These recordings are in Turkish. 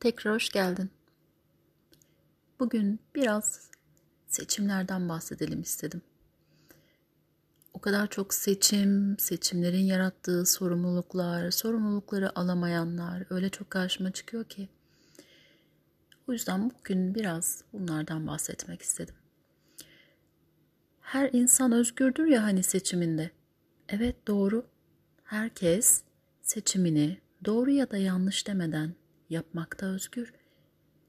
Tekrar hoş geldin. Bugün biraz seçimlerden bahsedelim istedim. O kadar çok seçim, seçimlerin yarattığı sorumluluklar, sorumlulukları alamayanlar öyle çok karşıma çıkıyor ki. O yüzden bugün biraz bunlardan bahsetmek istedim. Her insan özgürdür ya hani seçiminde. Evet doğru. Herkes seçimini doğru ya da yanlış demeden yapmakta özgür.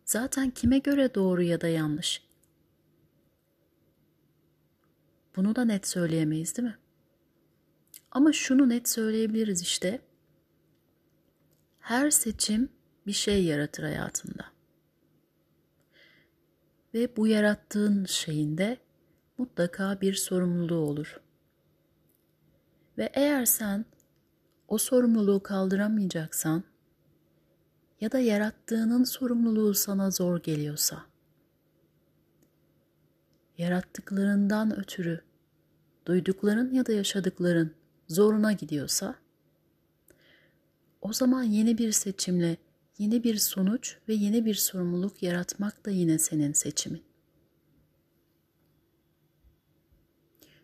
Zaten kime göre doğru ya da yanlış? Bunu da net söyleyemeyiz değil mi? Ama şunu net söyleyebiliriz işte. Her seçim bir şey yaratır hayatında. Ve bu yarattığın şeyinde mutlaka bir sorumluluğu olur. Ve eğer sen o sorumluluğu kaldıramayacaksan ya da yarattığının sorumluluğu sana zor geliyorsa, yarattıklarından ötürü duydukların ya da yaşadıkların zoruna gidiyorsa, o zaman yeni bir seçimle yeni bir sonuç ve yeni bir sorumluluk yaratmak da yine senin seçimin.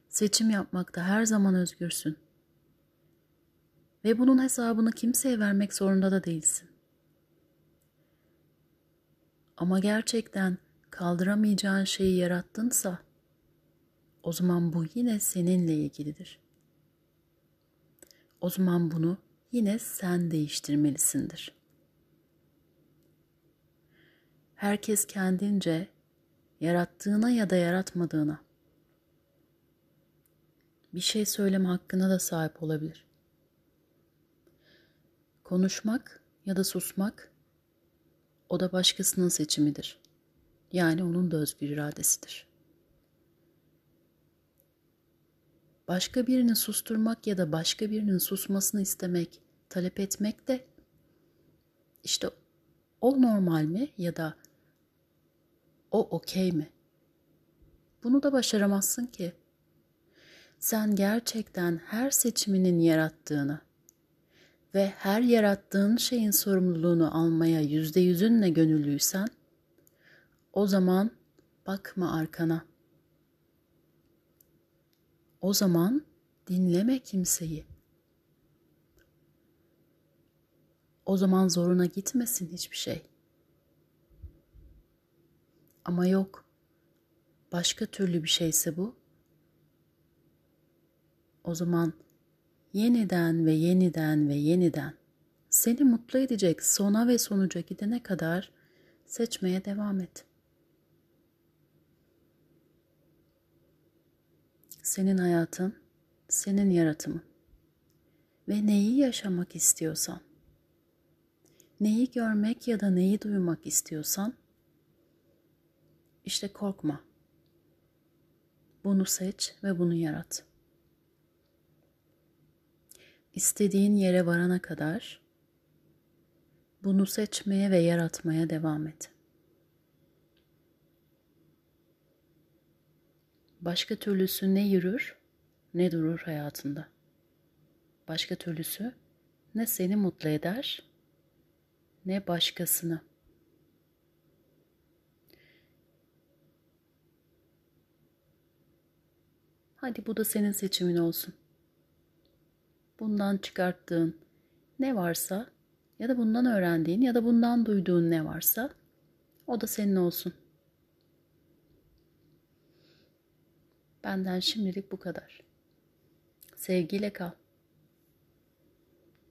Seçim yapmakta her zaman özgürsün. Ve bunun hesabını kimseye vermek zorunda da değilsin. Ama gerçekten kaldıramayacağın şeyi yarattınsa o zaman bu yine seninle ilgilidir. O zaman bunu yine sen değiştirmelisindir. Herkes kendince yarattığına ya da yaratmadığına bir şey söyleme hakkına da sahip olabilir. Konuşmak ya da susmak o da başkasının seçimidir. Yani onun da özgür iradesidir. Başka birini susturmak ya da başka birinin susmasını istemek, talep etmek de işte o normal mi ya da o okey mi? Bunu da başaramazsın ki. Sen gerçekten her seçiminin yarattığını, ve her yarattığın şeyin sorumluluğunu almaya yüzde yüzünle gönüllüysen, o zaman bakma arkana. O zaman dinleme kimseyi. O zaman zoruna gitmesin hiçbir şey. Ama yok. Başka türlü bir şeyse bu. O zaman yeniden ve yeniden ve yeniden seni mutlu edecek sona ve sonuca gidene kadar seçmeye devam et. Senin hayatın, senin yaratımın. Ve neyi yaşamak istiyorsan, neyi görmek ya da neyi duymak istiyorsan, işte korkma. Bunu seç ve bunu yarat istediğin yere varana kadar bunu seçmeye ve yaratmaya devam et. Başka türlüsü ne yürür ne durur hayatında. Başka türlüsü ne seni mutlu eder ne başkasını. Hadi bu da senin seçimin olsun bundan çıkarttığın ne varsa ya da bundan öğrendiğin ya da bundan duyduğun ne varsa o da senin olsun. Benden şimdilik bu kadar. Sevgiyle kal.